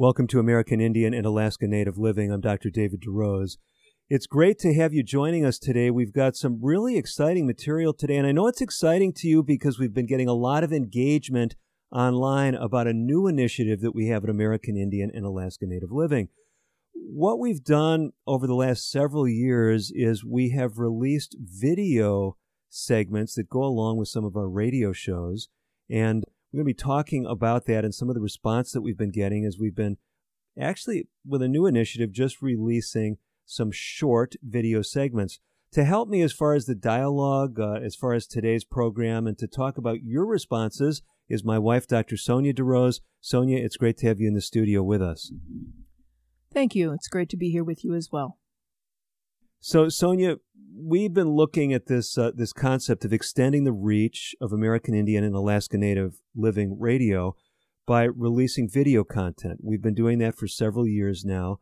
Welcome to American Indian and Alaska Native Living. I'm Dr. David DeRose. It's great to have you joining us today. We've got some really exciting material today, and I know it's exciting to you because we've been getting a lot of engagement online about a new initiative that we have at American Indian and Alaska Native Living. What we've done over the last several years is we have released video segments that go along with some of our radio shows, and we're going to be talking about that and some of the response that we've been getting as we've been actually, with a new initiative, just releasing some short video segments. To help me as far as the dialogue, uh, as far as today's program, and to talk about your responses is my wife, Dr. Sonia DeRose. Sonia, it's great to have you in the studio with us. Thank you. It's great to be here with you as well. So, Sonia, we've been looking at this uh, this concept of extending the reach of American Indian and Alaska Native Living Radio by releasing video content. We've been doing that for several years now.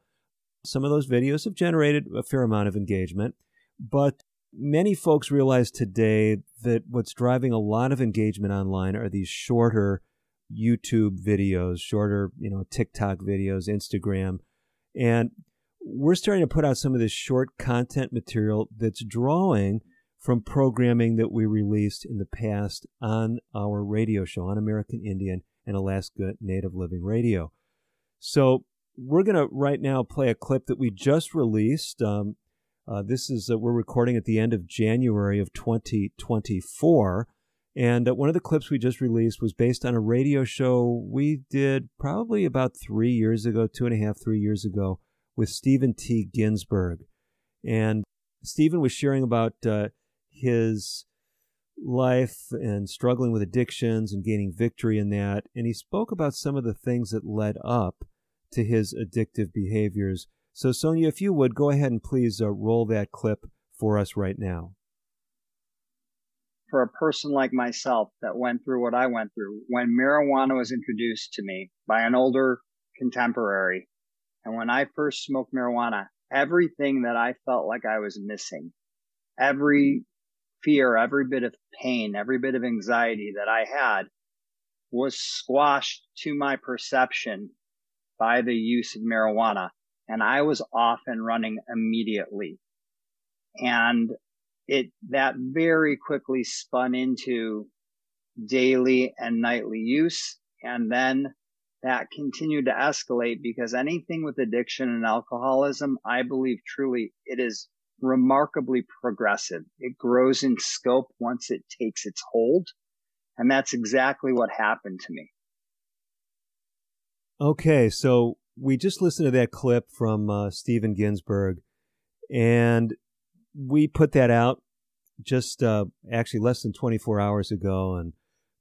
Some of those videos have generated a fair amount of engagement, but many folks realize today that what's driving a lot of engagement online are these shorter YouTube videos, shorter, you know, TikTok videos, Instagram. And we're starting to put out some of this short content material that's drawing from programming that we released in the past on our radio show on American Indian and Alaska Native Living Radio. So we're going to right now play a clip that we just released. Um, uh, this is uh, we're recording at the end of January of 2024, and uh, one of the clips we just released was based on a radio show we did probably about three years ago, two and a half, three years ago, with Stephen T. Ginsburg. And Stephen was sharing about uh, his life and struggling with addictions and gaining victory in that. And he spoke about some of the things that led up to his addictive behaviors. So, Sonia, if you would, go ahead and please uh, roll that clip for us right now. For a person like myself that went through what I went through, when marijuana was introduced to me by an older contemporary, and when I first smoked marijuana, everything that I felt like I was missing, every fear, every bit of pain, every bit of anxiety that I had was squashed to my perception by the use of marijuana. And I was off and running immediately. And it, that very quickly spun into daily and nightly use. And then that continued to escalate because anything with addiction and alcoholism, I believe truly it is remarkably progressive. It grows in scope once it takes its hold. And that's exactly what happened to me. Okay, so we just listened to that clip from uh, Stephen Ginsburg, and we put that out just uh, actually less than 24 hours ago, and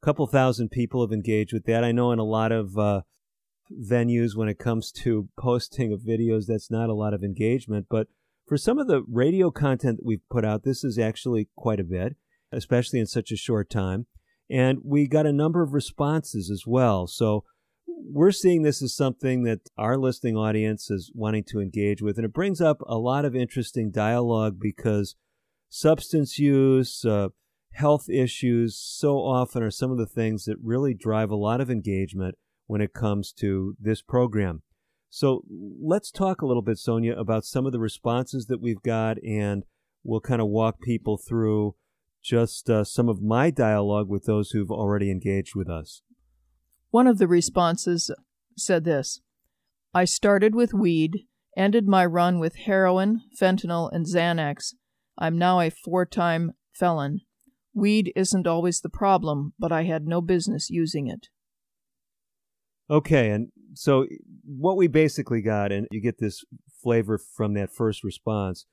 a couple thousand people have engaged with that. I know in a lot of uh, venues when it comes to posting of videos, that's not a lot of engagement. But for some of the radio content that we've put out, this is actually quite a bit, especially in such a short time. And we got a number of responses as well. So we're seeing this as something that our listening audience is wanting to engage with. And it brings up a lot of interesting dialogue because substance use, uh, health issues so often are some of the things that really drive a lot of engagement when it comes to this program. So let's talk a little bit, Sonia, about some of the responses that we've got, and we'll kind of walk people through just uh, some of my dialogue with those who've already engaged with us. One of the responses said this I started with weed, ended my run with heroin, fentanyl, and Xanax. I'm now a four time felon. Weed isn't always the problem, but I had no business using it. Okay, and so what we basically got, and you get this flavor from that first response,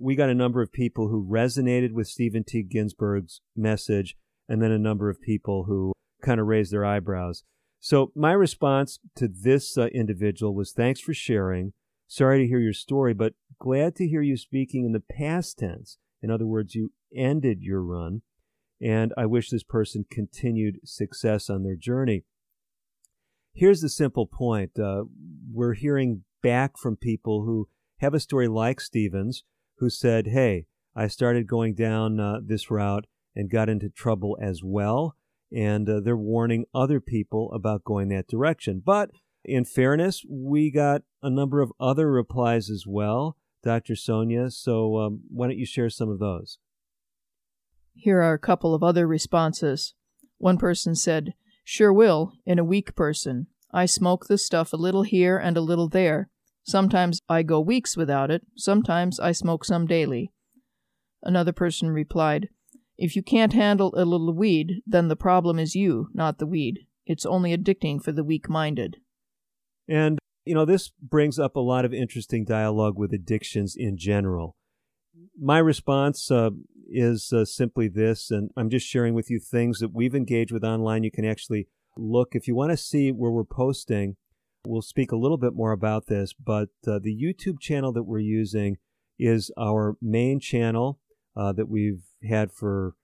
we got a number of people who resonated with Stephen T. Ginsburg's message, and then a number of people who kind of raised their eyebrows. So my response to this uh, individual was thanks for sharing. Sorry to hear your story, but glad to hear you speaking in the past tense. In other words, you ended your run, and I wish this person continued success on their journey. Here's the simple point uh, we're hearing back from people who have a story like Stephen's, who said, Hey, I started going down uh, this route and got into trouble as well. And uh, they're warning other people about going that direction. But in fairness, we got a number of other replies as well, Dr. Sonia. So um, why don't you share some of those? Here are a couple of other responses. One person said, Sure will, in a weak person. I smoke the stuff a little here and a little there. Sometimes I go weeks without it, sometimes I smoke some daily. Another person replied, If you can't handle a little weed, then the problem is you, not the weed. It's only addicting for the weak minded. And, you know, this brings up a lot of interesting dialogue with addictions in general. My response uh, is uh, simply this, and I'm just sharing with you things that we've engaged with online. You can actually look, if you want to see where we're posting, we'll speak a little bit more about this, but uh, the YouTube channel that we're using is our main channel uh, that we've had for,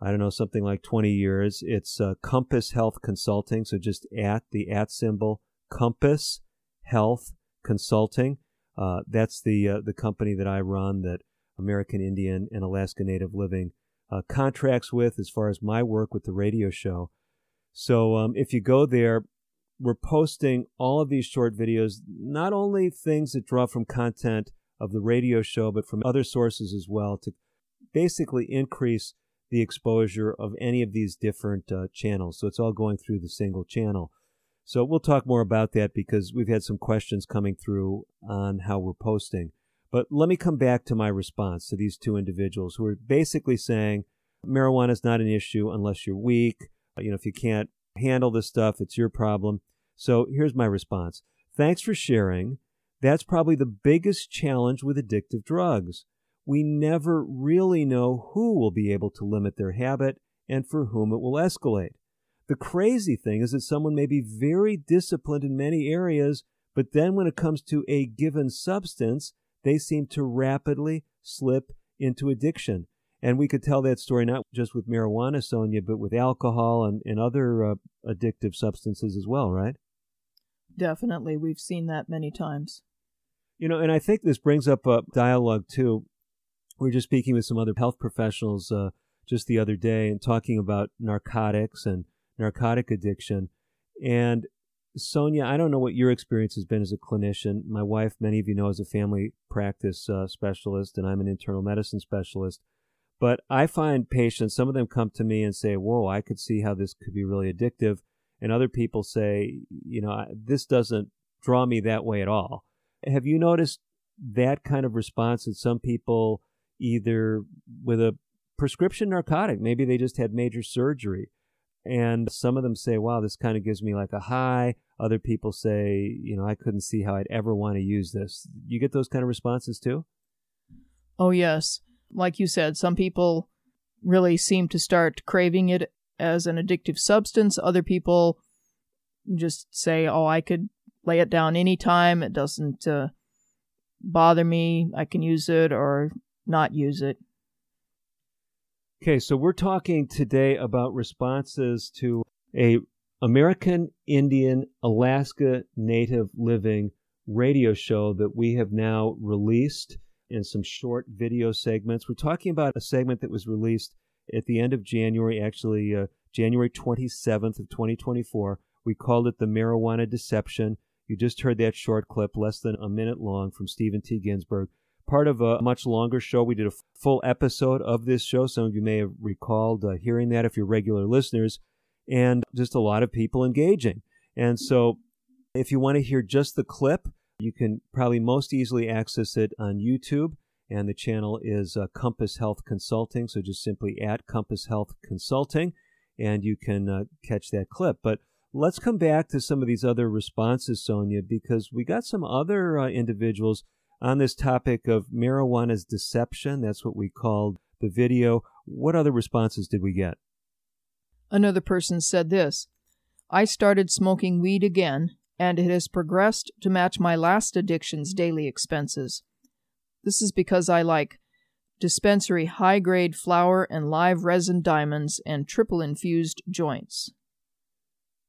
I don't know, something like 20 years. It's uh, Compass Health Consulting, so just at the at symbol Compass Health Consulting. Uh, that's the the company that I run that American Indian and Alaska Native Living uh, contracts with as far as my work with the radio show. So um, if you go there, we're posting all of these short videos, not only things that draw from content of the radio show, but from other sources as well to basically increase the exposure of any of these different uh, channels. So it's all going through the single channel. So we'll talk more about that because we've had some questions coming through on how we're posting. But let me come back to my response to these two individuals who are basically saying marijuana is not an issue unless you're weak. You know, if you can't handle this stuff, it's your problem. So here's my response. Thanks for sharing. That's probably the biggest challenge with addictive drugs. We never really know who will be able to limit their habit and for whom it will escalate. The crazy thing is that someone may be very disciplined in many areas, but then when it comes to a given substance, they seem to rapidly slip into addiction. And we could tell that story not just with marijuana, Sonia, but with alcohol and, and other uh, addictive substances as well, right? Definitely. We've seen that many times. You know, and I think this brings up a dialogue too. We were just speaking with some other health professionals uh, just the other day and talking about narcotics and narcotic addiction. And Sonia, I don't know what your experience has been as a clinician. My wife, many of you know, is a family practice uh, specialist, and I'm an internal medicine specialist. But I find patients, some of them come to me and say, Whoa, I could see how this could be really addictive. And other people say, You know, this doesn't draw me that way at all. Have you noticed that kind of response that some people, either with a prescription narcotic, maybe they just had major surgery, and some of them say, wow, this kind of gives me like a high. Other people say, you know, I couldn't see how I'd ever want to use this. You get those kind of responses too? Oh, yes. Like you said, some people really seem to start craving it as an addictive substance. Other people just say, oh, I could lay it down anytime. It doesn't uh, bother me. I can use it or not use it. Okay, so we're talking today about responses to a American Indian Alaska Native Living radio show that we have now released in some short video segments. We're talking about a segment that was released at the end of January, actually uh, January 27th of 2024. We called it the Marijuana Deception. You just heard that short clip, less than a minute long, from Stephen T. Ginsburg part of a much longer show. We did a full episode of this show. Some of you may have recalled uh, hearing that if you're regular listeners, and just a lot of people engaging. And so, if you want to hear just the clip, you can probably most easily access it on YouTube. And the channel is uh, Compass Health Consulting. So just simply at Compass Health Consulting, and you can uh, catch that clip. But let's come back to some of these other responses, Sonia, because we got some other uh, individuals on this topic of marijuana's deception. That's what we called the video. What other responses did we get? Another person said this I started smoking weed again. and it has progressed to match my last addiction's daily expenses. This is because I like dispensary high grade flower and live resin diamonds and triple infused joints.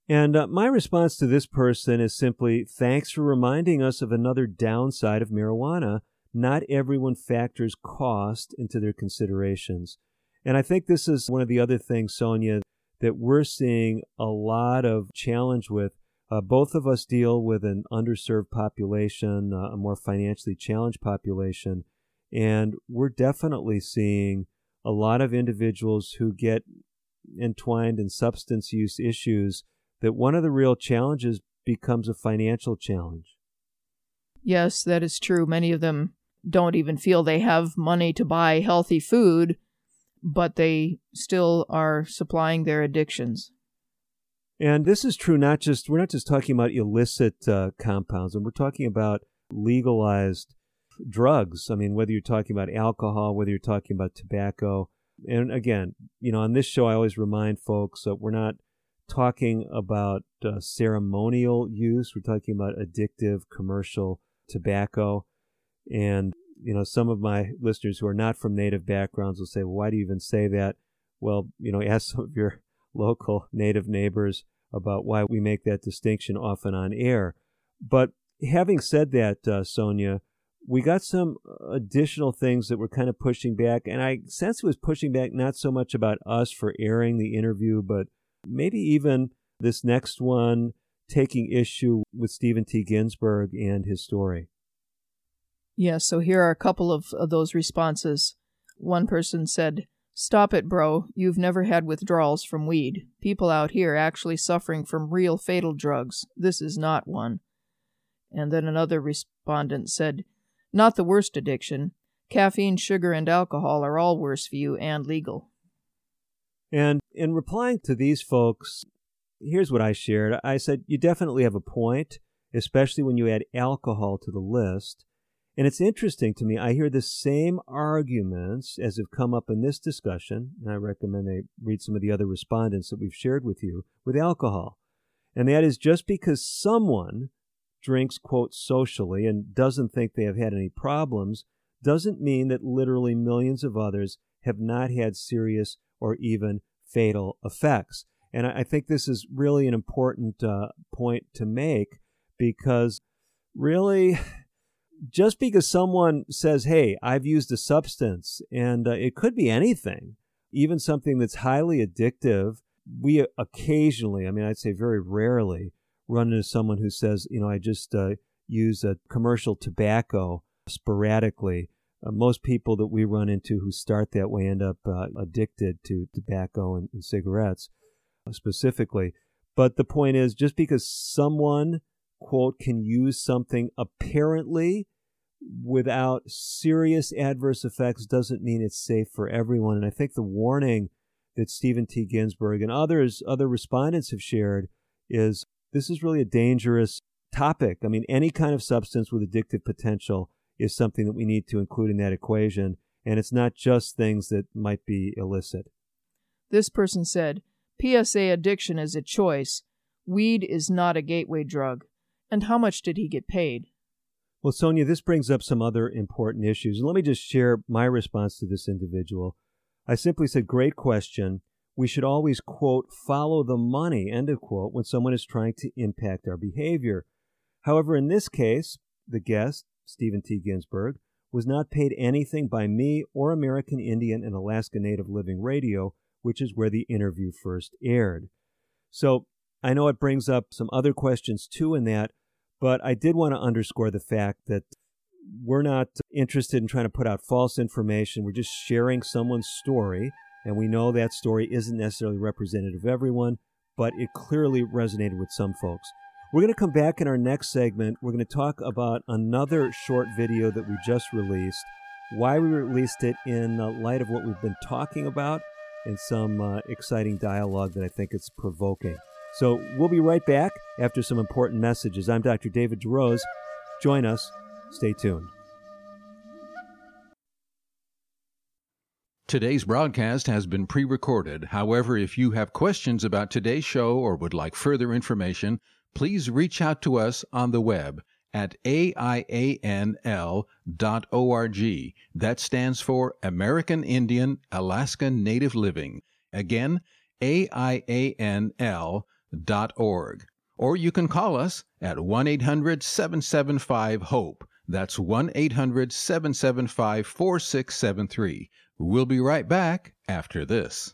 And uh, my response to this person is simply thanks for reminding us of another downside of marijuana. Not everyone factors cost into their considerations. And I think this is one of the other things, Sonia, that we're seeing a lot of challenge with. Uh, both of us deal with an underserved population, uh, a more financially challenged population, and we're definitely seeing a lot of individuals who get entwined in substance use issues that one of the real challenges becomes a financial challenge. Yes, that is true. Many of them don't even feel they have money to buy healthy food, but they still are supplying their addictions. And this is true not just, we're not just talking about illicit uh, compounds, and we're talking about legalized drugs. I mean, whether you're talking about alcohol, whether you're talking about tobacco. And again, you know, on this show, I always remind folks that we're not talking about uh, ceremonial use. We're talking about addictive commercial tobacco. And, you know, some of my listeners who are not from native backgrounds will say, well, why do you even say that? Well, you know, ask some of your local native neighbors about why we make that distinction often on air. But having said that, uh, Sonia, we got some additional things that were kind of pushing back, and I sense it was pushing back not so much about us for airing the interview, but maybe even this next one taking issue with Stephen T. Ginsburg and his story. Yeah, so here are a couple of, of those responses. One person said, Stop it, bro. You've never had withdrawals from weed. People out here actually suffering from real fatal drugs. This is not one. And then another respondent said, Not the worst addiction. Caffeine, sugar, and alcohol are all worse for you and legal. And in replying to these folks, here's what I shared. I said, You definitely have a point, especially when you add alcohol to the list. And it's interesting to me, I hear the same arguments as have come up in this discussion, and I recommend they read some of the other respondents that we've shared with you with alcohol. And that is just because someone drinks, quote, socially and doesn't think they have had any problems, doesn't mean that literally millions of others have not had serious or even fatal effects. And I think this is really an important uh, point to make because really, just because someone says, hey, I've used a substance, and uh, it could be anything, even something that's highly addictive, we occasionally, I mean, I'd say very rarely, run into someone who says, you know, I just uh, use a commercial tobacco sporadically uh, most people that we run into who start that way end up uh, addicted to tobacco and, and cigarettes uh, specifically. But the point is, just because someone, quote, can use something apparently without serious adverse effects doesn't mean it's safe for everyone. And I think the warning that Stephen T. Ginsburg and others, other respondents have shared is this is really a dangerous topic. I mean, any kind of substance with addictive potential is something that we need to include in that equation. And it's not just things that might be illicit. This person said PSA addiction is a choice. Weed is not a gateway drug. And how much did he get paid? Well, Sonia, this brings up some other important issues. Let me just share my response to this individual. I simply said, Great question. We should always, quote, follow the money, end of quote, when someone is trying to impact our behavior. However, in this case, the guest Stephen T. Ginsburg, was not paid anything by me or American Indian and Alaska Native Living Radio, which is where the interview first aired. So I know it brings up some other questions too in that, but I did want to underscore the fact that we're not interested in trying to put out false information. We're just sharing someone's story, and we know that story isn't necessarily representative of everyone, but it clearly resonated with some folks. We're going to come back in our next segment. We're going to talk about another short video that we just released, why we released it in light of what we've been talking about, and some uh, exciting dialogue that I think it's provoking. So we'll be right back after some important messages. I'm Dr. David DeRose. Join us. Stay tuned. Today's broadcast has been pre recorded. However, if you have questions about today's show or would like further information, please reach out to us on the web at aianl.org. That stands for American Indian Alaska Native Living. Again, aianl.org. Or you can call us at 1 800 775 HOPE. That's 1 800 775 4673. We'll be right back after this.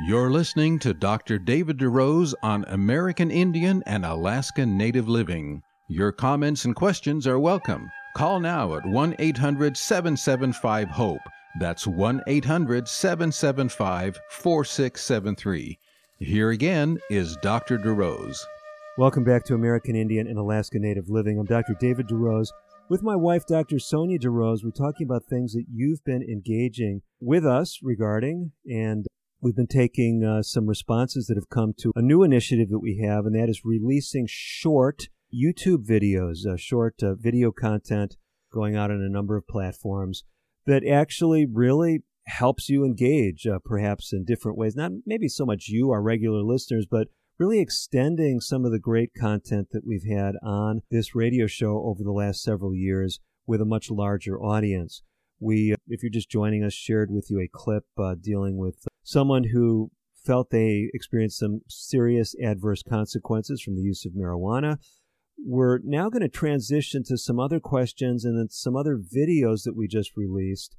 You're listening to Dr. David DeRose on American Indian and Alaska Native Living. Your comments and questions are welcome. Call now at 1 800 775 HOPE. That's 1 800 775 4673. Here again is Dr. DeRose. Welcome back to American Indian and Alaska Native Living. I'm Dr. David DeRose. With my wife, Dr. Sonia DeRose, we're talking about things that you've been engaging with us regarding, and We've been taking uh, some responses that have come to a new initiative that we have, and that is releasing short YouTube videos, uh, short uh, video content going out on a number of platforms that actually really helps you engage, uh, perhaps in different ways. Not maybe so much you, our regular listeners, but really extending some of the great content that we've had on this radio show over the last several years with a much larger audience. We, uh, if you're just joining us, shared with you a clip uh, dealing with someone who felt they experienced some serious adverse consequences from the use of marijuana. We're now going to transition to some other questions and then some other videos that we just released.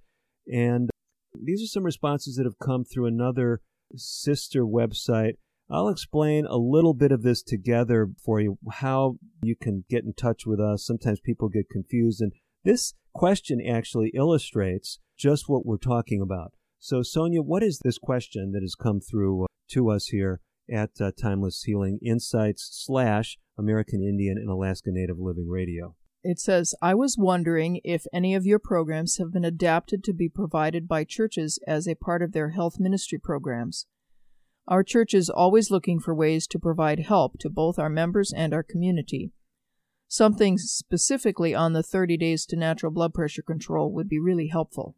And these are some responses that have come through another sister website. I'll explain a little bit of this together for you, how you can get in touch with us. Sometimes people get confused, and this question actually illustrates just what we're talking about. So, Sonia, what is this question that has come through uh, to us here at uh, Timeless Healing Insights slash American Indian and Alaska Native Living Radio? It says, I was wondering if any of your programs have been adapted to be provided by churches as a part of their health ministry programs. Our church is always looking for ways to provide help to both our members and our community. Something specifically on the 30 days to natural blood pressure control would be really helpful.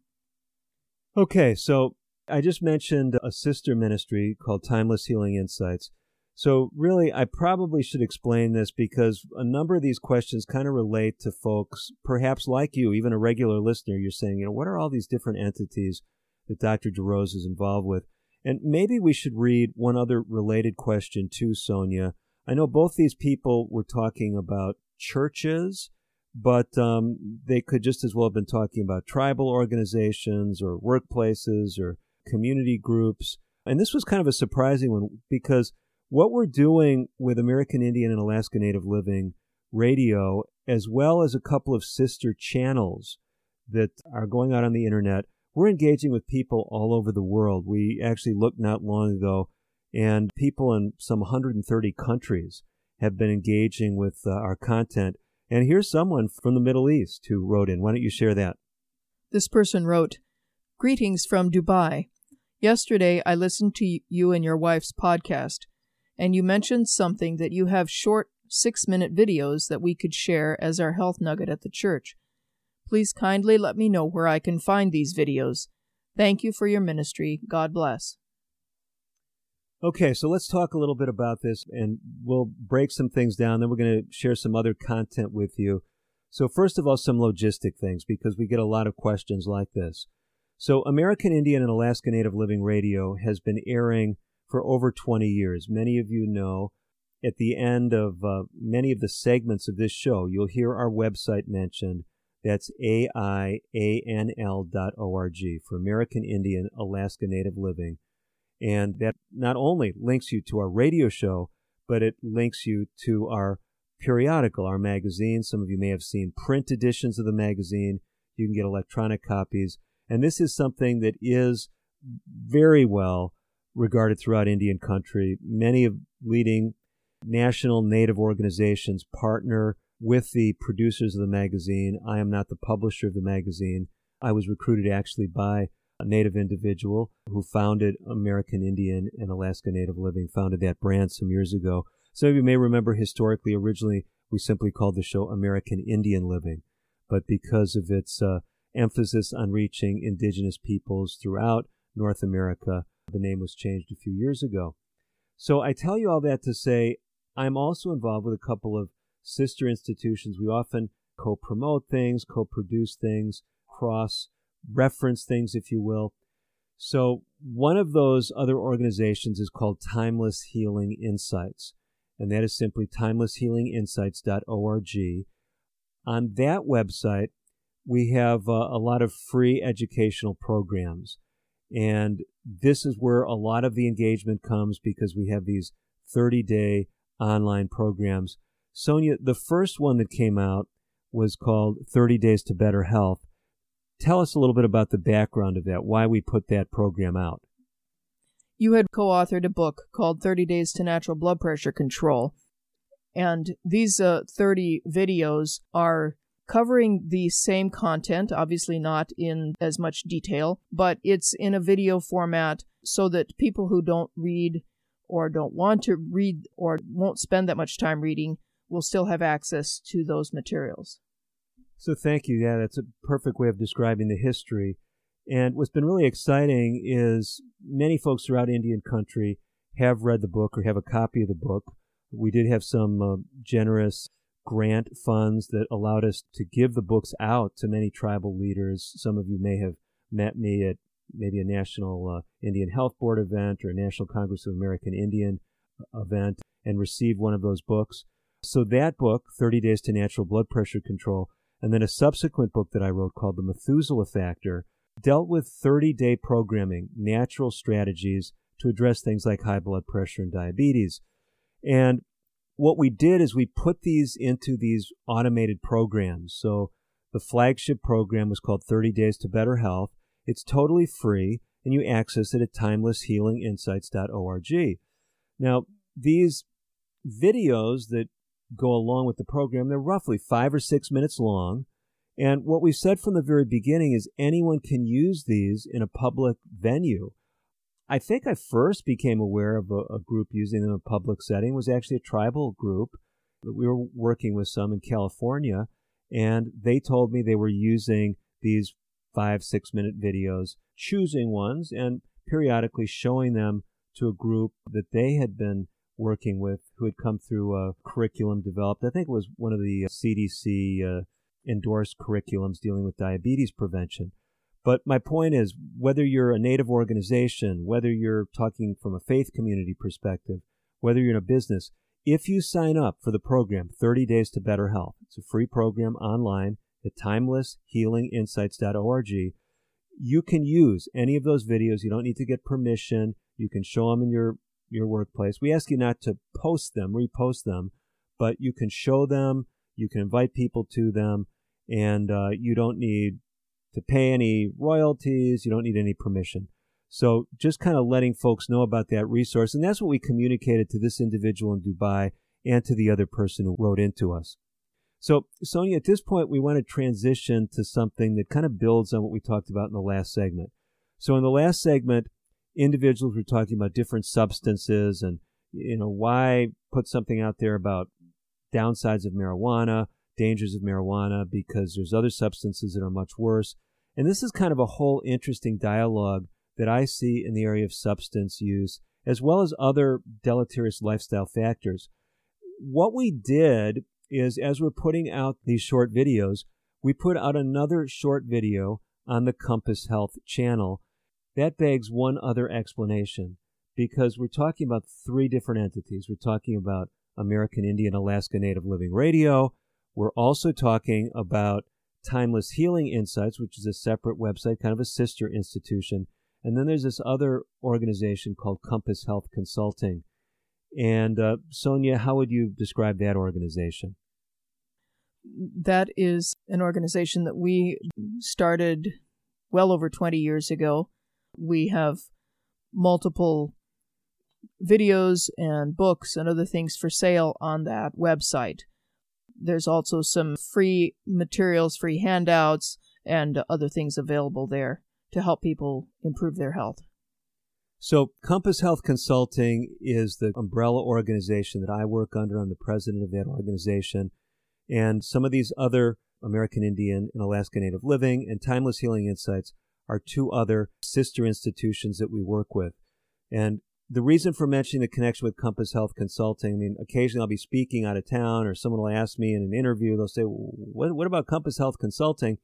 Okay, so I just mentioned a sister ministry called Timeless Healing Insights. So, really, I probably should explain this because a number of these questions kind of relate to folks, perhaps like you, even a regular listener. You're saying, you know, what are all these different entities that Dr. DeRose is involved with? And maybe we should read one other related question to Sonia. I know both these people were talking about churches but um, they could just as well have been talking about tribal organizations or workplaces or community groups. And this was kind of a surprising one because what we're doing with American Indian and Alaska Native Living radio, as well as a couple of sister channels that are going out on the internet, we're engaging with people all over the world. We actually looked not long ago, and people in some 130 countries have been engaging with uh, our content. And here's someone from the Middle East who wrote in. Why don't you share that? This person wrote Greetings from Dubai. Yesterday, I listened to you and your wife's podcast, and you mentioned something that you have short six minute videos that we could share as our health nugget at the church. Please kindly let me know where I can find these videos. Thank you for your ministry. God bless. Okay, so let's talk a little bit about this and we'll break some things down. Then we're going to share some other content with you. So, first of all, some logistic things because we get a lot of questions like this. So, American Indian and Alaska Native Living Radio has been airing for over 20 years. Many of you know at the end of uh, many of the segments of this show, you'll hear our website mentioned. That's aianl.org for American Indian Alaska Native Living. And that not only links you to our radio show, but it links you to our periodical, our magazine. Some of you may have seen print editions of the magazine. You can get electronic copies. And this is something that is very well regarded throughout Indian country. Many of leading national Native organizations partner with the producers of the magazine. I am not the publisher of the magazine. I was recruited actually by a Native individual who founded American Indian and Alaska Native Living, founded that brand some years ago. Some of you may remember historically, originally, we simply called the show American Indian Living. But because of its uh, emphasis on reaching indigenous peoples throughout North America, the name was changed a few years ago. So I tell you all that to say I'm also involved with a couple of sister institutions. We often co promote things, co produce things, cross reference things, if you will. So, one of those other organizations is called Timeless Healing Insights, and that is simply timelesshealinginsights.org. On that website, we have uh, a lot of free educational programs. And this is where a lot of the engagement comes because we have these 30 day online programs. Sonia, the first one that came out was called 30 Days to Better Health. Tell us a little bit about the background of that, why we put that program out. You had co authored a book called 30 Days to Natural Blood Pressure Control. And these uh, 30 videos are covering the same content, obviously not in as much detail, but it's in a video format so that people who don't read or don't want to read or won't spend that much time reading will still have access to those materials. So thank you. Yeah, that's a perfect way of describing the history. And what's been really exciting is many folks throughout Indian country have read the book or have a copy of the book. We did have some uh, generous grant funds that allowed us to give the books out to many tribal leaders. Some of you may have met me at maybe a National uh, Indian Health Board event or a National Congress of American Indian uh, event and received one of those books. So that book, 30 Days to Natural Blood Pressure Control, and then a subsequent book that I wrote called The Methuselah Factor, dealt with 30 day programming, natural strategies to address things like high blood pressure and diabetes. And what we did is we put these into these automated programs. So the flagship program was called 30 Days to Better Health. It's totally free, and you access it at timelesshealinginsights.org. Now, these videos that go along with the program, they're roughly five or six minutes long. And what we said from the very beginning is anyone can use these in a public venue. I think I first became aware of a, a group using them in a public setting was actually a tribal group that we were working with some in California, and they told me they were using these five, six minute videos, choosing ones and periodically showing them to a group that they had been working with who had come through a curriculum developed. I think it was one of the CDC uh, endorsed curriculums dealing with diabetes prevention. But my point is whether you're a native organization, whether you're talking from a faith community perspective, whether you're in a business, if you sign up for the program 30 Days to Better Health, it's a free program online at timelesshealinginsights.org. You can use any of those videos. You don't need to get permission. You can show them in your your workplace. We ask you not to post them, repost them, but you can show them. You can invite people to them, and uh, you don't need to pay any royalties. You don't need any permission. So just kind of letting folks know about that resource. And that's what we communicated to this individual in Dubai and to the other person who wrote into us. So, Sonia, at this point, we want to transition to something that kind of builds on what we talked about in the last segment. So, in the last segment, individuals were talking about different substances and, you know, why put something out there about downsides of marijuana, dangers of marijuana, because there's other substances that are much worse. And this is kind of a whole interesting dialogue that I see in the area of substance use, as well as other deleterious lifestyle factors. What we did is, as we're putting out these short videos, we put out another short video on the Compass Health channel. That begs one other explanation because we're talking about three different entities. We're talking about American Indian Alaska Native Living Radio. We're also talking about Timeless Healing Insights, which is a separate website, kind of a sister institution. And then there's this other organization called Compass Health Consulting. And uh, Sonia, how would you describe that organization? That is an organization that we started well over 20 years ago. We have multiple videos and books and other things for sale on that website. There's also some free materials, free handouts, and other things available there to help people improve their health. So, Compass Health Consulting is the umbrella organization that I work under. I'm the president of that organization. And some of these other American Indian and Alaska Native Living and Timeless Healing Insights are two other sister institutions that we work with. And the reason for mentioning the connection with Compass Health Consulting, I mean, occasionally I'll be speaking out of town or someone will ask me in an interview, they'll say, what, what about Compass Health Consulting?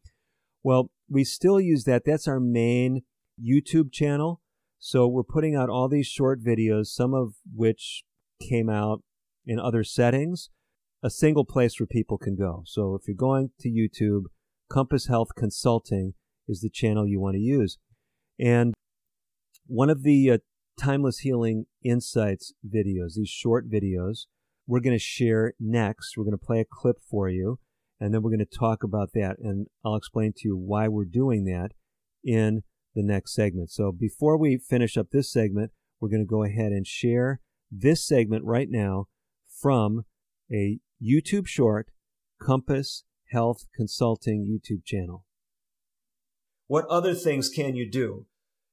Well, we still use that. That's our main YouTube channel. So we're putting out all these short videos, some of which came out in other settings, a single place where people can go. So if you're going to YouTube, Compass Health Consulting is the channel you want to use. And one of the uh, Timeless Healing Insights videos, these short videos, we're going to share next. We're going to play a clip for you and then we're going to talk about that. And I'll explain to you why we're doing that in the next segment. So before we finish up this segment, we're going to go ahead and share this segment right now from a YouTube short, Compass Health Consulting YouTube channel. What other things can you do?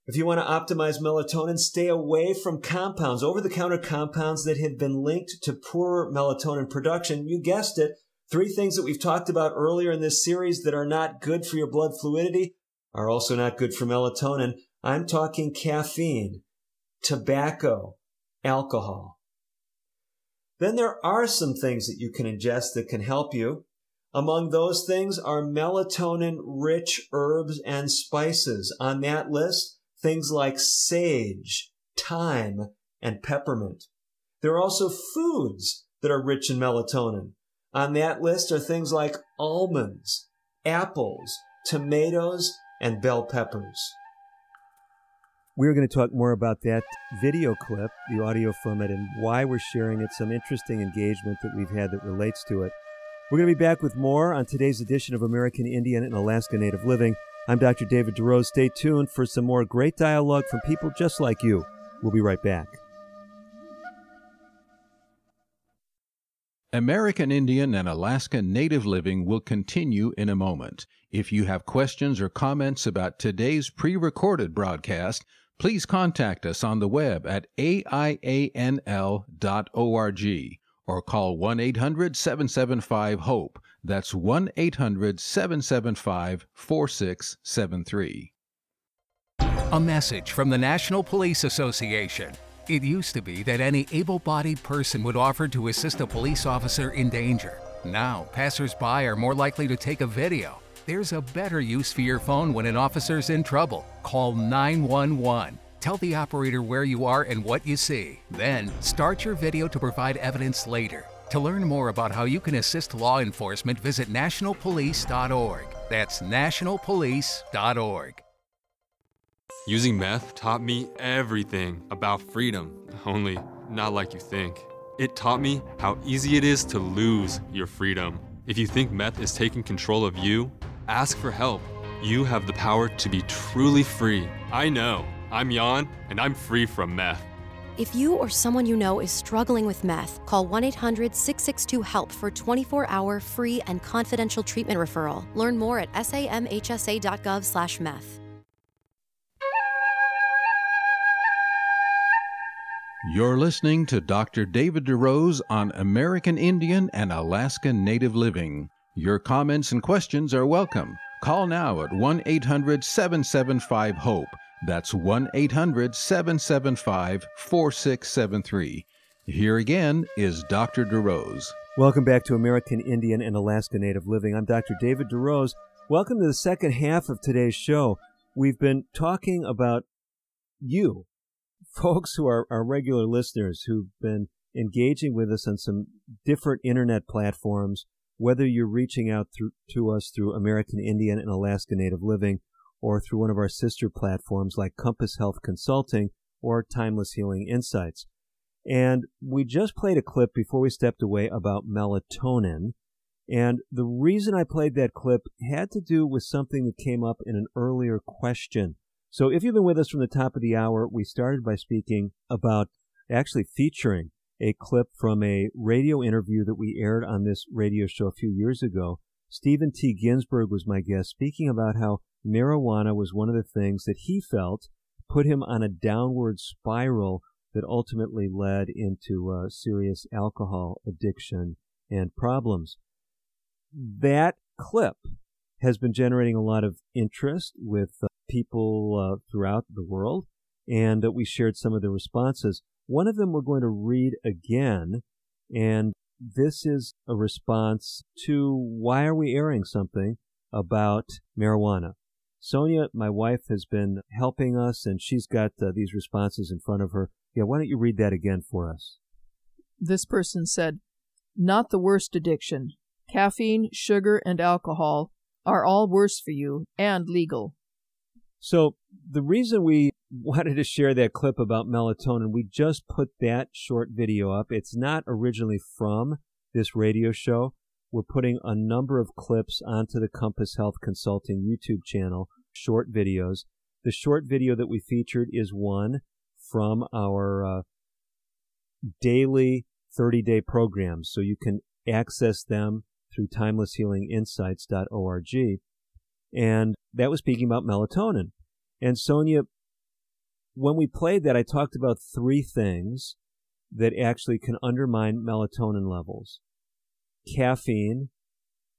If you want to optimize melatonin, stay away from compounds, over the counter compounds that have been linked to poorer melatonin production. You guessed it Three things that we've talked about earlier in this series that are not good for your blood fluidity are also not good for melatonin. I'm talking caffeine, tobacco, alcohol. Then there are some things that you can ingest that can help you. Among those things are melatonin rich herbs and spices. On that list, things like sage, thyme, and peppermint. There are also foods that are rich in melatonin. On that list are things like almonds, apples, tomatoes, and bell peppers. We're going to talk more about that video clip, the audio from it, and why we're sharing it, some interesting engagement that we've had that relates to it. We're going to be back with more on today's edition of American Indian and Alaska Native Living. I'm Dr. David DeRose. Stay tuned for some more great dialogue from people just like you. We'll be right back. American Indian and Alaska Native Living will continue in a moment. If you have questions or comments about today's pre recorded broadcast, please contact us on the web at aianl.org or call 1 800 775 HOPE. That's 1 800 775 4673. A message from the National Police Association. It used to be that any able bodied person would offer to assist a police officer in danger. Now, passersby are more likely to take a video. There's a better use for your phone when an officer's in trouble. Call 911. Tell the operator where you are and what you see. Then, start your video to provide evidence later. To learn more about how you can assist law enforcement, visit nationalpolice.org. That's nationalpolice.org. Using meth taught me everything about freedom, only not like you think. It taught me how easy it is to lose your freedom. If you think meth is taking control of you, ask for help. You have the power to be truly free. I know. I'm Jan, and I'm free from meth. If you or someone you know is struggling with meth, call 1 800 662 HELP for 24 hour free and confidential treatment referral. Learn more at samhsa.gov slash meth. You're listening to Dr. David DeRose on American Indian and Alaska Native Living. Your comments and questions are welcome. Call now at 1 800 775 HOPE. That's 1 800 775 4673. Here again is Dr. DeRose. Welcome back to American Indian and Alaska Native Living. I'm Dr. David DeRose. Welcome to the second half of today's show. We've been talking about you, folks who are our regular listeners who've been engaging with us on some different internet platforms, whether you're reaching out through, to us through American Indian and Alaska Native Living or through one of our sister platforms like Compass Health Consulting or Timeless Healing Insights. And we just played a clip before we stepped away about melatonin. And the reason I played that clip had to do with something that came up in an earlier question. So if you've been with us from the top of the hour, we started by speaking about actually featuring a clip from a radio interview that we aired on this radio show a few years ago. Stephen T. Ginsburg was my guest speaking about how marijuana was one of the things that he felt put him on a downward spiral that ultimately led into uh, serious alcohol addiction and problems. That clip has been generating a lot of interest with uh, people uh, throughout the world, and we shared some of the responses. One of them we're going to read again, and this is a response to why are we airing something about marijuana? Sonia, my wife, has been helping us, and she's got uh, these responses in front of her. Yeah, why don't you read that again for us? This person said, Not the worst addiction. Caffeine, sugar, and alcohol are all worse for you and legal. So, the reason we wanted to share that clip about melatonin, we just put that short video up. It's not originally from this radio show. We're putting a number of clips onto the Compass Health Consulting YouTube channel, short videos. The short video that we featured is one from our uh, daily 30 day programs. So you can access them through timelesshealinginsights.org. And that was speaking about melatonin. And Sonia, when we played that, I talked about three things that actually can undermine melatonin levels caffeine,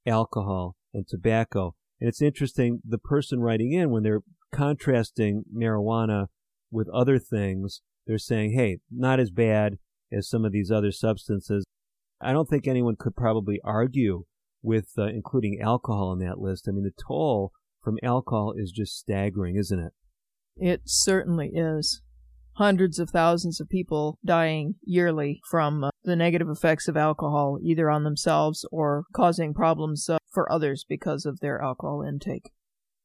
alcohol, and tobacco. And it's interesting, the person writing in, when they're contrasting marijuana with other things, they're saying, hey, not as bad as some of these other substances. I don't think anyone could probably argue with uh, including alcohol on that list. I mean, the toll from alcohol is just staggering, isn't it? It certainly is hundreds of thousands of people dying yearly from uh, the negative effects of alcohol, either on themselves or causing problems uh, for others because of their alcohol intake.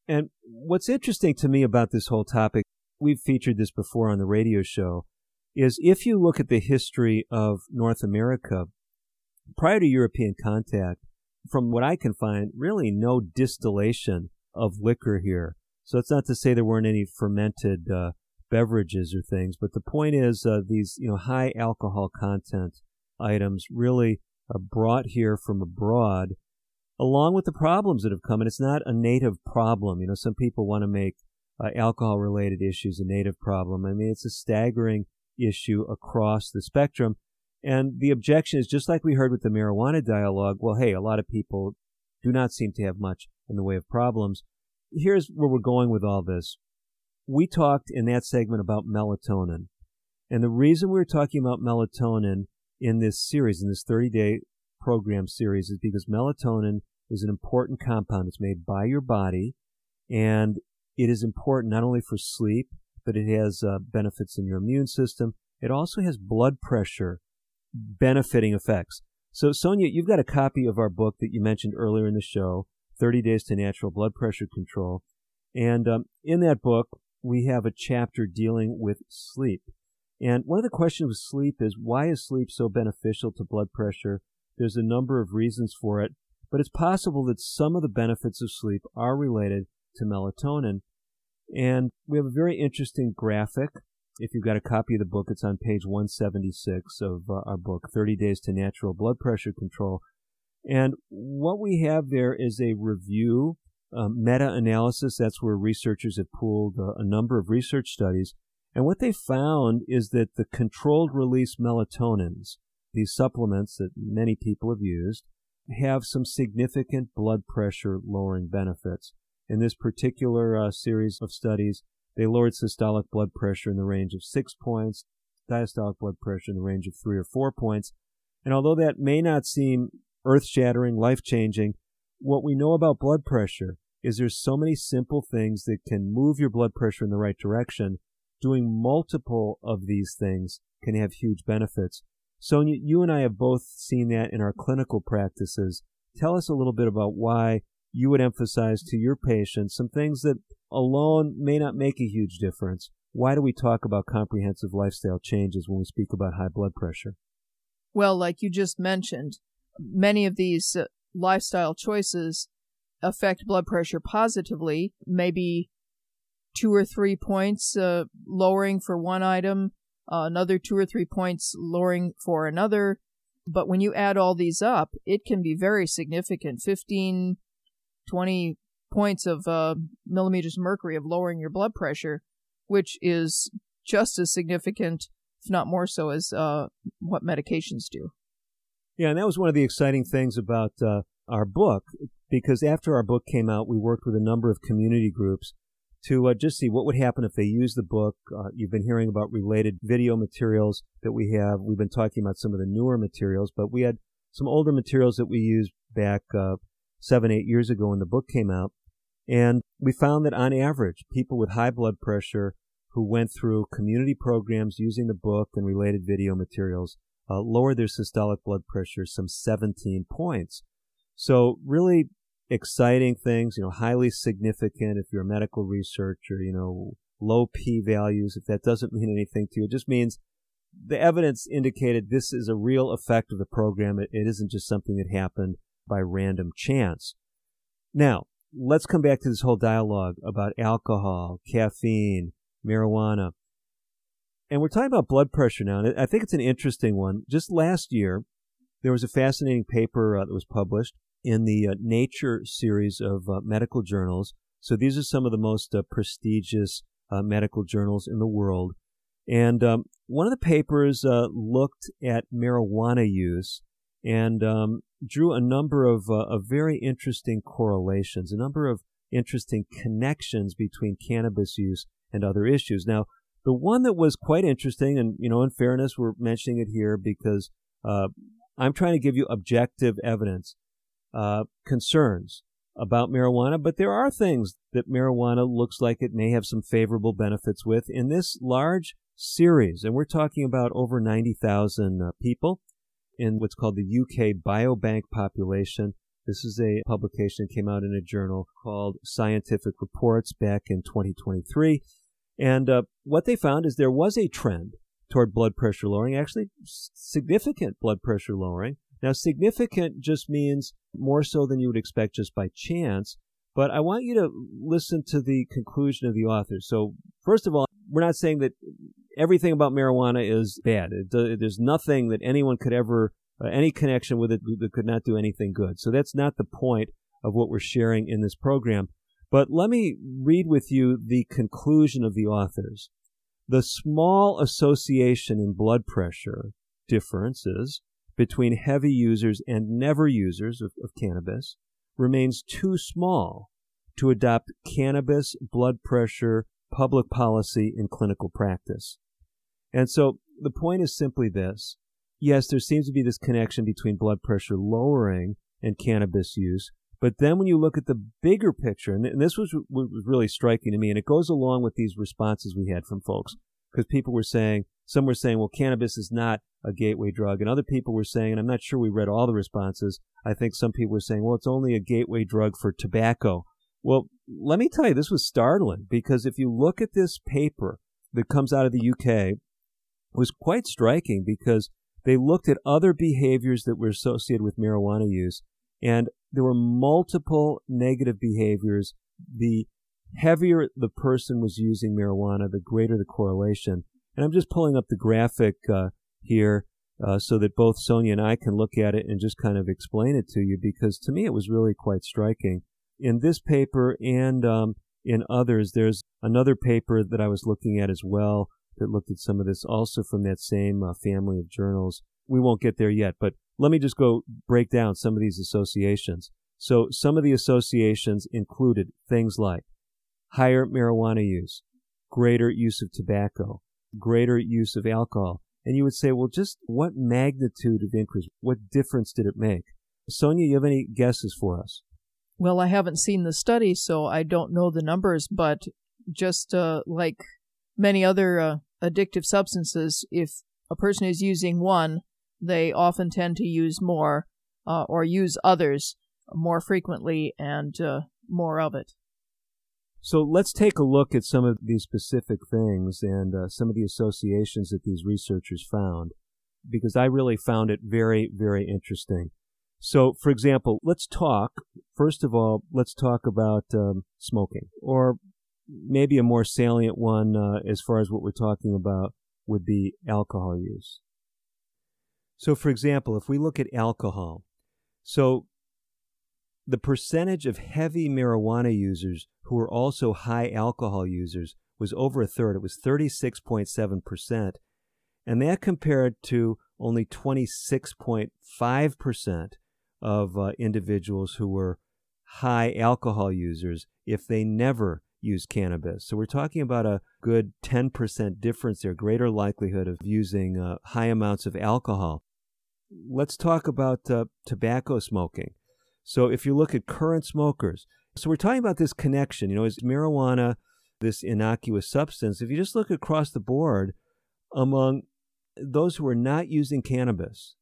And what's interesting to me about this whole topic, we've featured this before on the radio show, is if you look at the history of North America prior to European contact, from what I can find, really no distillation of liquor here. So it's not to say there weren't any fermented uh, beverages or things. But the point is, uh, these you know high alcohol content items really uh, brought here from abroad, along with the problems that have come. And it's not a native problem. You know, some people want to make uh, alcohol related issues a native problem. I mean, it's a staggering issue across the spectrum. And the objection is just like we heard with the marijuana dialogue. Well, hey, a lot of people do not seem to have much in the way of problems. Here's where we're going with all this we talked in that segment about melatonin. And the reason we are talking about melatonin in this series, in this 30 day program series, is because melatonin is an important compound. It's made by your body and it is important not only for sleep, but it has uh, benefits in your immune system. It also has blood pressure benefiting effects. So, Sonia, you've got a copy of our book that you mentioned earlier in the show, 30 Days to Natural Blood Pressure Control. And um, in that book, we have a chapter dealing with sleep. And one of the questions with sleep is why is sleep so beneficial to blood pressure? There's a number of reasons for it, but it's possible that some of the benefits of sleep are related to melatonin. And we have a very interesting graphic. If you've got a copy of the book, it's on page 176 of uh, our book, 30 Days to Natural Blood Pressure Control. And what we have there is a review, meta analysis. That's where researchers have pooled uh, a number of research studies. And what they found is that the controlled release melatonins, these supplements that many people have used, have some significant blood pressure lowering benefits. In this particular uh, series of studies, they lowered systolic blood pressure in the range of six points, diastolic blood pressure in the range of three or four points. And although that may not seem earth shattering, life changing, what we know about blood pressure is there's so many simple things that can move your blood pressure in the right direction. Doing multiple of these things can have huge benefits. Sonia, you and I have both seen that in our clinical practices. Tell us a little bit about why you would emphasize to your patients some things that alone may not make a huge difference. Why do we talk about comprehensive lifestyle changes when we speak about high blood pressure? Well, like you just mentioned, many of these uh, lifestyle choices affect blood pressure positively, maybe two or three points uh, lowering for one item, uh, another two or three points lowering for another. But when you add all these up, it can be very significant 15, 20 points of uh, millimeters of mercury of lowering your blood pressure, which is just as significant, if not more so, as uh, what medications do. Yeah, and that was one of the exciting things about uh, our book, because after our book came out, we worked with a number of community groups to uh, just see what would happen if they use the book. Uh, you've been hearing about related video materials that we have. We've been talking about some of the newer materials, but we had some older materials that we used back uh, seven, eight years ago when the book came out. And we found that on average, people with high blood pressure who went through community programs using the book and related video materials uh, lowered their systolic blood pressure some 17 points. So really exciting things, you know, highly significant if you're a medical researcher, you know, low p values. If that doesn't mean anything to you, it just means the evidence indicated this is a real effect of the program. It, it isn't just something that happened by random chance. Now, let's come back to this whole dialogue about alcohol, caffeine, marijuana. And we're talking about blood pressure now, and I think it's an interesting one. Just last year, there was a fascinating paper uh, that was published in the uh, Nature series of uh, medical journals. So these are some of the most uh, prestigious uh, medical journals in the world. And um, one of the papers uh, looked at marijuana use and um, drew a number of, of very interesting correlations, a number of interesting connections between cannabis use and other issues. Now, the one that was quite interesting, and you know, in fairness, we're mentioning it here because uh, I'm trying to give you objective evidence uh, concerns about marijuana, but there are things that marijuana looks like it may have some favorable benefits with in this large series. And we're talking about over 90,000 uh, people in what's called the UK Biobank population. This is a publication that came out in a journal called Scientific Reports back in 2023. And uh, what they found is there was a trend toward blood pressure lowering, actually significant blood pressure lowering now, significant just means more so than you would expect just by chance. But I want you to listen to the conclusion of the author. So, first of all, we're not saying that everything about marijuana is bad. It, there's nothing that anyone could ever, uh, any connection with it that could not do anything good. So that's not the point of what we're sharing in this program. But let me read with you the conclusion of the authors. The small association in blood pressure differences between heavy users and never users of, of cannabis remains too small to adopt cannabis blood pressure public policy in clinical practice. And so the point is simply this. Yes, there seems to be this connection between blood pressure lowering and cannabis use. But then when you look at the bigger picture, and this was, was really striking to me, and it goes along with these responses we had from folks, because people were saying, some were saying, well, cannabis is not a gateway drug. And other people were saying, and I'm not sure we read all the responses, I think some people were saying, well, it's only a gateway drug for tobacco. Well, let me tell you, this was startling because if you look at this paper that comes out of the UK, it was quite striking because they looked at other behaviors that were associated with marijuana use, and there were multiple negative behaviors. The heavier the person was using marijuana, the greater the correlation. And I'm just pulling up the graphic uh, here uh, so that both Sonia and I can look at it and just kind of explain it to you because to me it was really quite striking. In this paper and um, in others, there's another paper that I was looking at as well that looked at some of this also from that same uh, family of journals. We won't get there yet, but let me just go break down some of these associations. So some of the associations included things like higher marijuana use, greater use of tobacco, greater use of alcohol. And you would say, well, just what magnitude of increase, what difference did it make? Sonia, you have any guesses for us? Well, I haven't seen the study, so I don't know the numbers, but just uh, like many other uh, addictive substances, if a person is using one, they often tend to use more uh, or use others more frequently and uh, more of it. So let's take a look at some of these specific things and uh, some of the associations that these researchers found, because I really found it very, very interesting. So, for example, let's talk, first of all, let's talk about um, smoking, or maybe a more salient one uh, as far as what we're talking about would be alcohol use. So, for example, if we look at alcohol, so the percentage of heavy marijuana users who were also high alcohol users was over a third. It was 36.7%. And that compared to only 26.5% of uh, individuals who were high alcohol users if they never used cannabis. So we're talking about a good 10% difference there, greater likelihood of using uh, high amounts of alcohol. Let's talk about uh, tobacco smoking. So if you look at current smokers, so we're talking about this connection, you know, is marijuana this innocuous substance? If you just look across the board among those who are not using cannabis,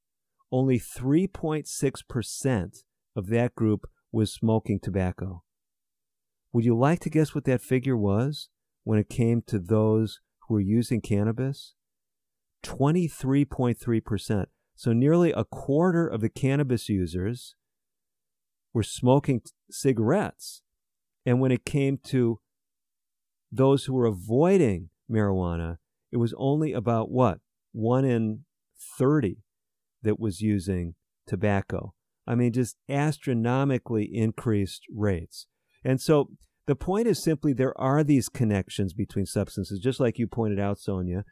only 3.6% of that group was smoking tobacco. Would you like to guess what that figure was when it came to those who were using cannabis? 23.3%. So nearly a quarter of the cannabis users were smoking cigarettes. And when it came to those who were avoiding marijuana, it was only about what? One in 30 that was using tobacco. I mean, just astronomically increased rates. And so the point is simply there are these connections between substances, just like you pointed out, Sonia.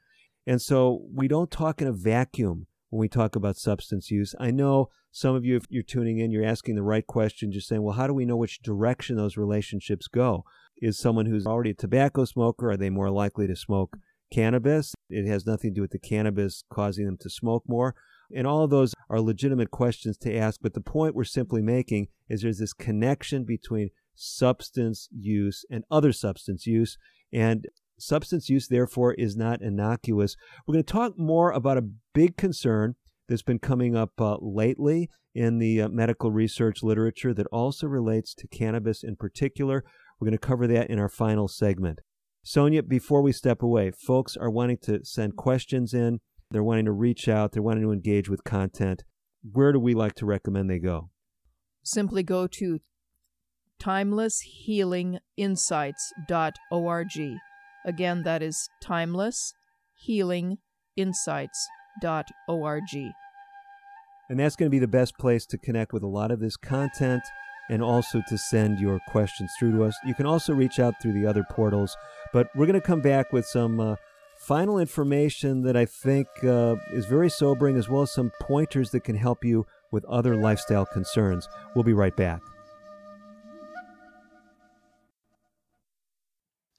And so we don't talk in a vacuum when we talk about substance use. I know some of you, if you're tuning in, you're asking the right question, just saying, well, how do we know which direction those relationships go? Is someone who's already a tobacco smoker, are they more likely to smoke cannabis? It has nothing to do with the cannabis causing them to smoke more. And all of those are legitimate questions to ask. But the point we're simply making is there's this connection between substance use and other substance use. And Substance use, therefore, is not innocuous. We're going to talk more about a big concern that's been coming up uh, lately in the uh, medical research literature that also relates to cannabis in particular. We're going to cover that in our final segment. Sonia, before we step away, folks are wanting to send questions in. They're wanting to reach out. They're wanting to engage with content. Where do we like to recommend they go? Simply go to timelesshealinginsights.org. Again, that is timelesshealinginsights.org. And that's going to be the best place to connect with a lot of this content and also to send your questions through to us. You can also reach out through the other portals, but we're going to come back with some uh, final information that I think uh, is very sobering, as well as some pointers that can help you with other lifestyle concerns. We'll be right back.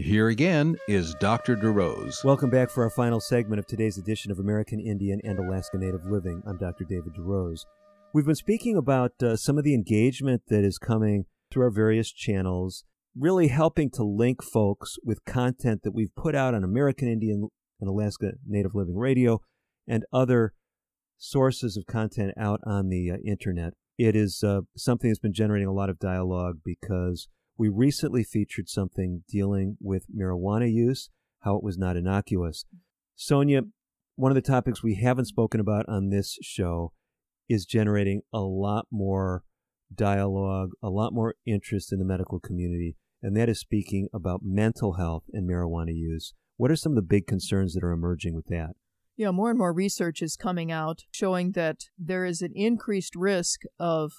Here again is Dr. DeRose. Welcome back for our final segment of today's edition of American Indian and Alaska Native Living. I'm Dr. David DeRose. We've been speaking about uh, some of the engagement that is coming through our various channels really helping to link folks with content that we've put out on American Indian and Alaska Native Living Radio and other sources of content out on the uh, internet. It is uh, something that's been generating a lot of dialogue because we recently featured something dealing with marijuana use, how it was not innocuous. Sonia, one of the topics we haven't spoken about on this show is generating a lot more dialogue, a lot more interest in the medical community and that is speaking about mental health and marijuana use. What are some of the big concerns that are emerging with that? Yeah, more and more research is coming out showing that there is an increased risk of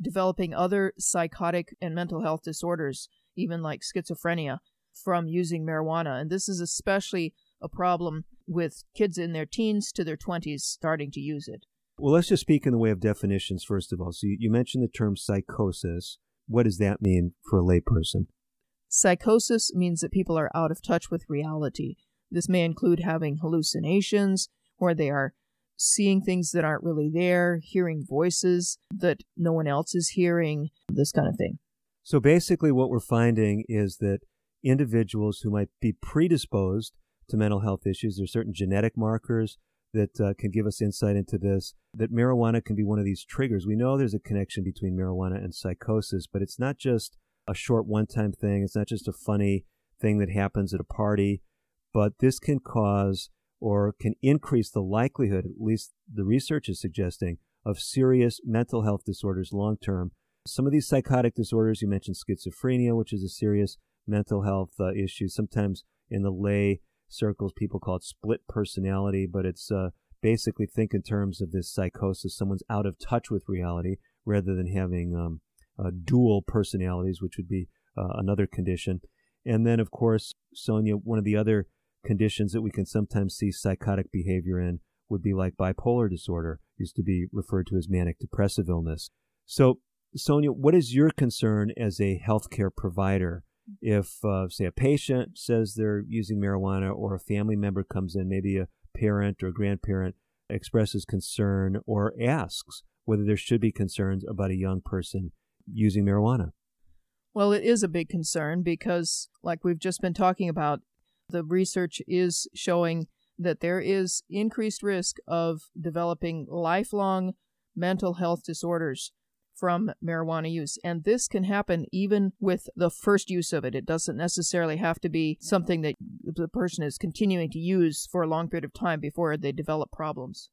developing other psychotic and mental health disorders, even like schizophrenia, from using marijuana. And this is especially a problem with kids in their teens to their 20s starting to use it. Well, let's just speak in the way of definitions, first of all. So you, mentioned the term psychosis. What does that mean for a layperson? Psychosis means that people are out of touch with reality. This may include having hallucinations, where they are seeing things that aren't really there, hearing voices that no one else is hearing, this kind of thing. So basically, what we're finding is that individuals who might be predisposed to mental health issues, there's certain genetic markers that uh, can give us insight into this, that marijuana can be one of these triggers. We know there's a connection between marijuana and psychosis, but it's not just a short one time thing. It's not just a funny thing that happens at a party, but this can cause or can increase the likelihood, at least the research is suggesting, of serious mental health disorders long term. Some of these psychotic disorders, you mentioned schizophrenia, which is a serious mental health uh, issue. Sometimes in the lay circles, people call it split personality, but it's uh, basically think in terms of this psychosis. Someone's out of touch with reality rather than having um, uh, dual personalities, which would be uh, another condition. And then, of course, Sonia, one of the other conditions that we can sometimes see psychotic behavior in would be like bipolar disorder, used to be referred to as manic depressive illness. So, Sonia, what is your concern as a healthcare provider if, uh, say, a patient says they're using marijuana or a family member comes in, maybe a parent or grandparent expresses concern or asks whether there should be concerns about a young person using marijuana? Well, it is a big concern because, like we've just been talking about, the research is showing that there is increased risk of developing lifelong mental health disorders from marijuana use. And this can happen even with the first use of it. It doesn't necessarily have to be something that the person is continuing to use for a long period of time before they develop problems.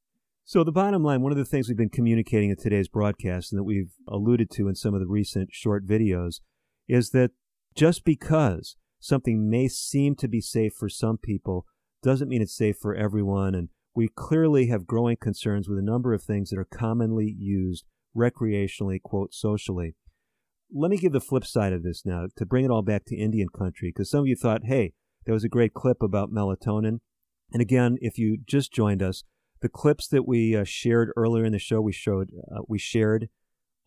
So, the bottom line, one of the things we've been communicating in today's broadcast and that we've alluded to in some of the recent short videos is that just because something may seem to be safe for some people doesn't mean it's safe for everyone. And we clearly have growing concerns with a number of things that are commonly used recreationally, quote, socially. Let me give the flip side of this now to bring it all back to Indian country, because some of you thought, hey, there was a great clip about melatonin. And again, if you just joined us, the clips that we uh, shared earlier in the show, we showed, uh, we shared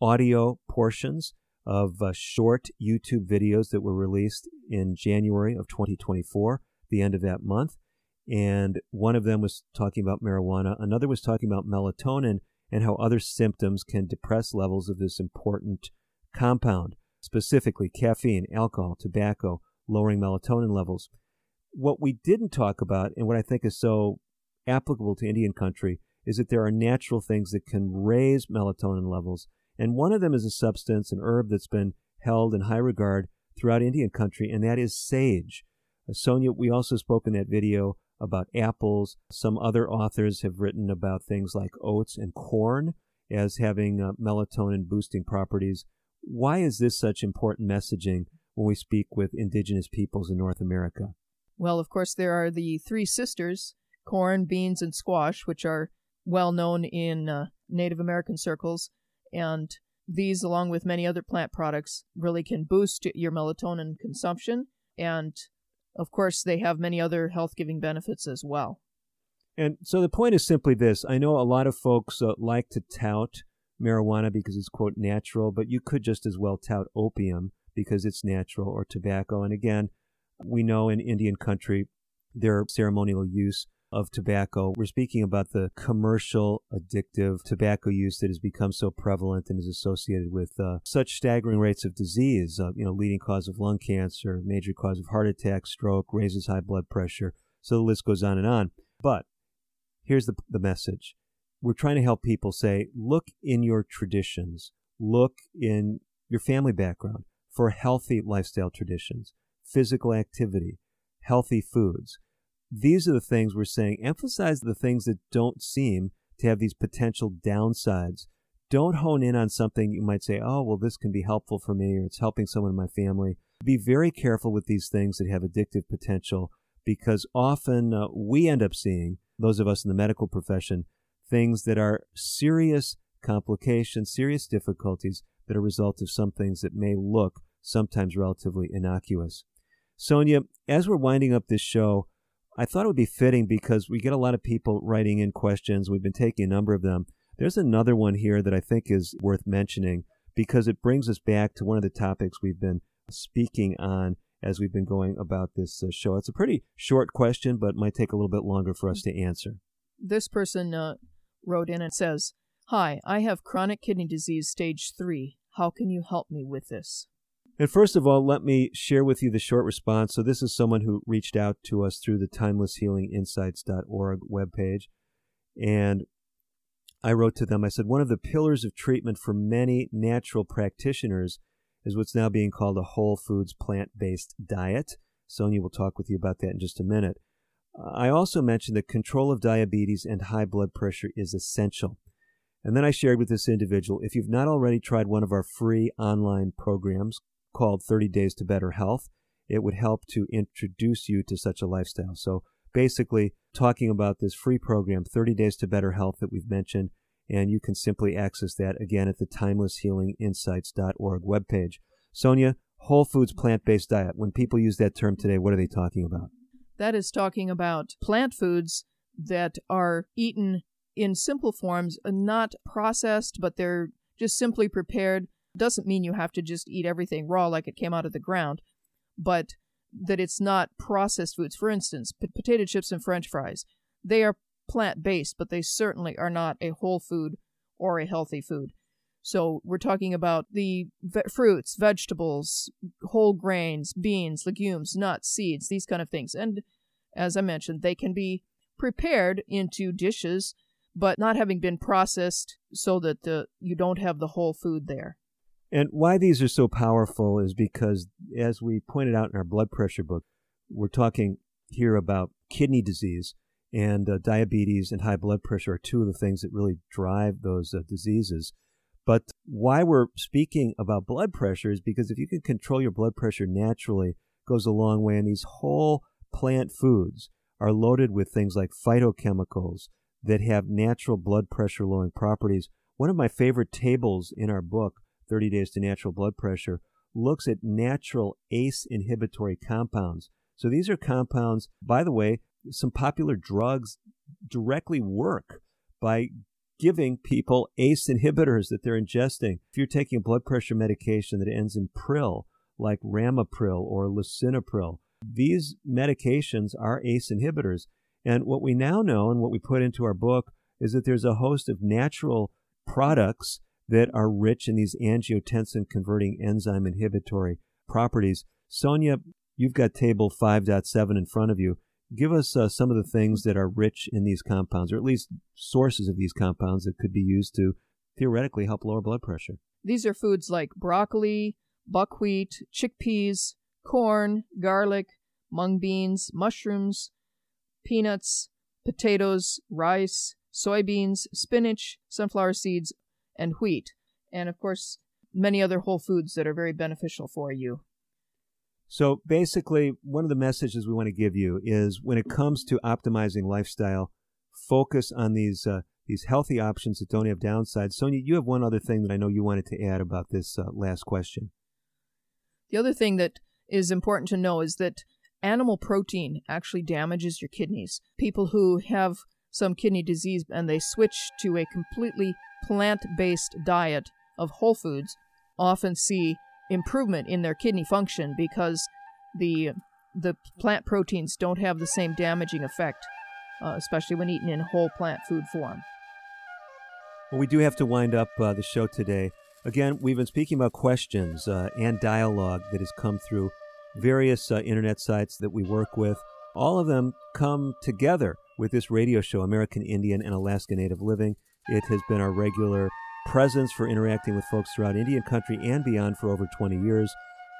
audio portions of uh, short YouTube videos that were released in January of 2024, the end of that month. And one of them was talking about marijuana. Another was talking about melatonin and how other symptoms can depress levels of this important compound, specifically caffeine, alcohol, tobacco, lowering melatonin levels. What we didn't talk about, and what I think is so applicable to Indian country, is that there are natural things that can raise melatonin levels. And one of them is a substance, an herb that's been held in high regard throughout Indian country, and that is sage. Uh, Sonia, we also spoke in that video about apples. Some other authors have written about things like oats and corn as having uh, melatonin boosting properties. Why is this such important messaging when we speak with indigenous peoples in North America? Well, of course, there are the three sisters corn, beans, and squash, which are well known in uh, Native American circles. And these, along with many other plant products, really can boost your melatonin consumption and of course, they have many other health giving benefits as well. And so the point is simply this I know a lot of folks uh, like to tout marijuana because it's, quote, natural, but you could just as well tout opium because it's natural or tobacco. And again, we know in Indian country, their ceremonial use of tobacco. We're speaking about the commercial addictive tobacco use that has become so prevalent and is associated with uh, such staggering rates of disease, uh, you know, leading cause of lung cancer, major cause of heart attack, stroke, raises high blood pressure. So the list goes on and on. But here's the, the message. We're trying to help people say, look in your traditions, look in your family background for healthy lifestyle traditions, physical activity, healthy foods these are the things we're saying. Emphasize the things that don't seem to have these potential downsides. Don't hone in on something you might say, oh, well, this can be helpful for me or it's helping someone in my family. Be very careful with these things that have addictive potential because often uh, we end up seeing, those of us in the medical profession, things that are serious complications, serious difficulties that are a result of some things that may look sometimes relatively innocuous. Sonia, as we're winding up this show, I thought it would be fitting because we get a lot of people writing in questions. We've been taking a number of them. There's another one here that I think is worth mentioning because it brings us back to one of the topics we've been speaking on as we've been going about this uh, show. It's a pretty short question, but might take a little bit longer for us to answer. This person uh, wrote in and says, Hi, I have chronic kidney disease stage 3. How can you help me with this? And first of all, let me share with you the short response. So, this is someone who reached out to us through the timelesshealinginsights.org webpage. And I wrote to them, I said, one of the pillars of treatment for many natural practitioners is what's now being called a whole foods plant based diet. Sonia will talk with you about that in just a minute. I also mentioned that control of diabetes and high blood pressure is essential. And then I shared with this individual if you've not already tried one of our free online programs called 30 Days to Better Health. It would help to introduce you to such a lifestyle. So basically, talking about this free program, 30 Days to Better Health, that we've mentioned, and you can simply access that again at the timelesshealinginsights.org webpage. Sonia, whole foods plant based diet. When people use that term today, what are they talking about? That is talking about plant foods that are eaten in simple forms, not processed, but they're just simply prepared doesn't mean you have to just eat everything raw like it came out of the ground, but that it's not processed foods. For instance, p- potato chips and french fries. They are plant based, but they certainly are not a whole food or a healthy food. So we're talking about the ve- fruits, vegetables, whole grains, beans, legumes, nuts, seeds, these kind of things. And as I mentioned, they can be prepared into dishes, but not having been processed so that the, you don't have the whole food there. And why these are so powerful is because, as we pointed out in our blood pressure book, we're talking here about kidney disease and uh, diabetes and high blood pressure are two of the things that really drive those uh, diseases. But why we're speaking about blood pressure is because if you can control your blood pressure naturally, goes a long way. And these whole plant foods are loaded with things like phytochemicals that have natural blood pressure lowering properties. One of my favorite tables in our book, 30 Days to Natural Blood Pressure, looks at natural ACE inhibitory compounds. So these are compounds, by the way, some popular drugs directly work by giving people ACE inhibitors that they're ingesting. If you're taking a blood pressure medication that ends in pril, like Ramipril or Lisinopril, these medications are ACE inhibitors. And what we now know and what we put into our book is that there's a host of natural products that are rich in these angiotensin converting enzyme inhibitory properties. Sonia, you've got table 5.7 in front of you. Give us uh, some of the things that are rich in these compounds, or at least sources of these compounds that could be used to theoretically help lower blood pressure. These are foods like broccoli, buckwheat, chickpeas, corn, garlic, mung beans, mushrooms, peanuts, potatoes, rice, soybeans, spinach, sunflower seeds, and wheat. And of course, many other whole foods that are very beneficial for you. So basically, one of the messages we want to give you is when it comes to optimizing lifestyle, focus on these uh, these healthy options that don't have downsides. Sonia, you have one other thing that I know you wanted to add about this uh, last question. The other thing that is important to know is that animal protein actually damages your kidneys. People who have some kidney disease and they switch to a completely plant based diet of whole foods often see improvement in their kidney function because the the plant proteins don't have the same damaging effect, uh, especially when eaten in whole plant food form. Well, we do have to wind up uh, the show today. Again, we've been speaking about questions uh, and dialogue that has come through various uh, internet sites that we work with. All of them come together with this radio show, American Indian and Alaska Native Living. It has been our regular presence for interacting with folks throughout Indian country and beyond for over 20 years.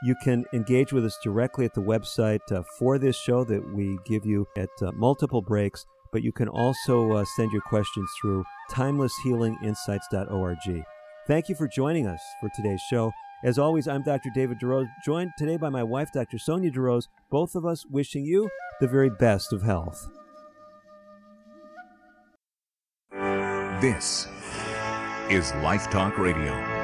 You can engage with us directly at the website uh, for this show that we give you at uh, multiple breaks, but you can also uh, send your questions through timelesshealinginsights.org. Thank you for joining us for today's show. As always, I'm Dr. David DeRose, joined today by my wife, Dr. Sonia DeRose, both of us wishing you the very best of health. This is Life Talk Radio.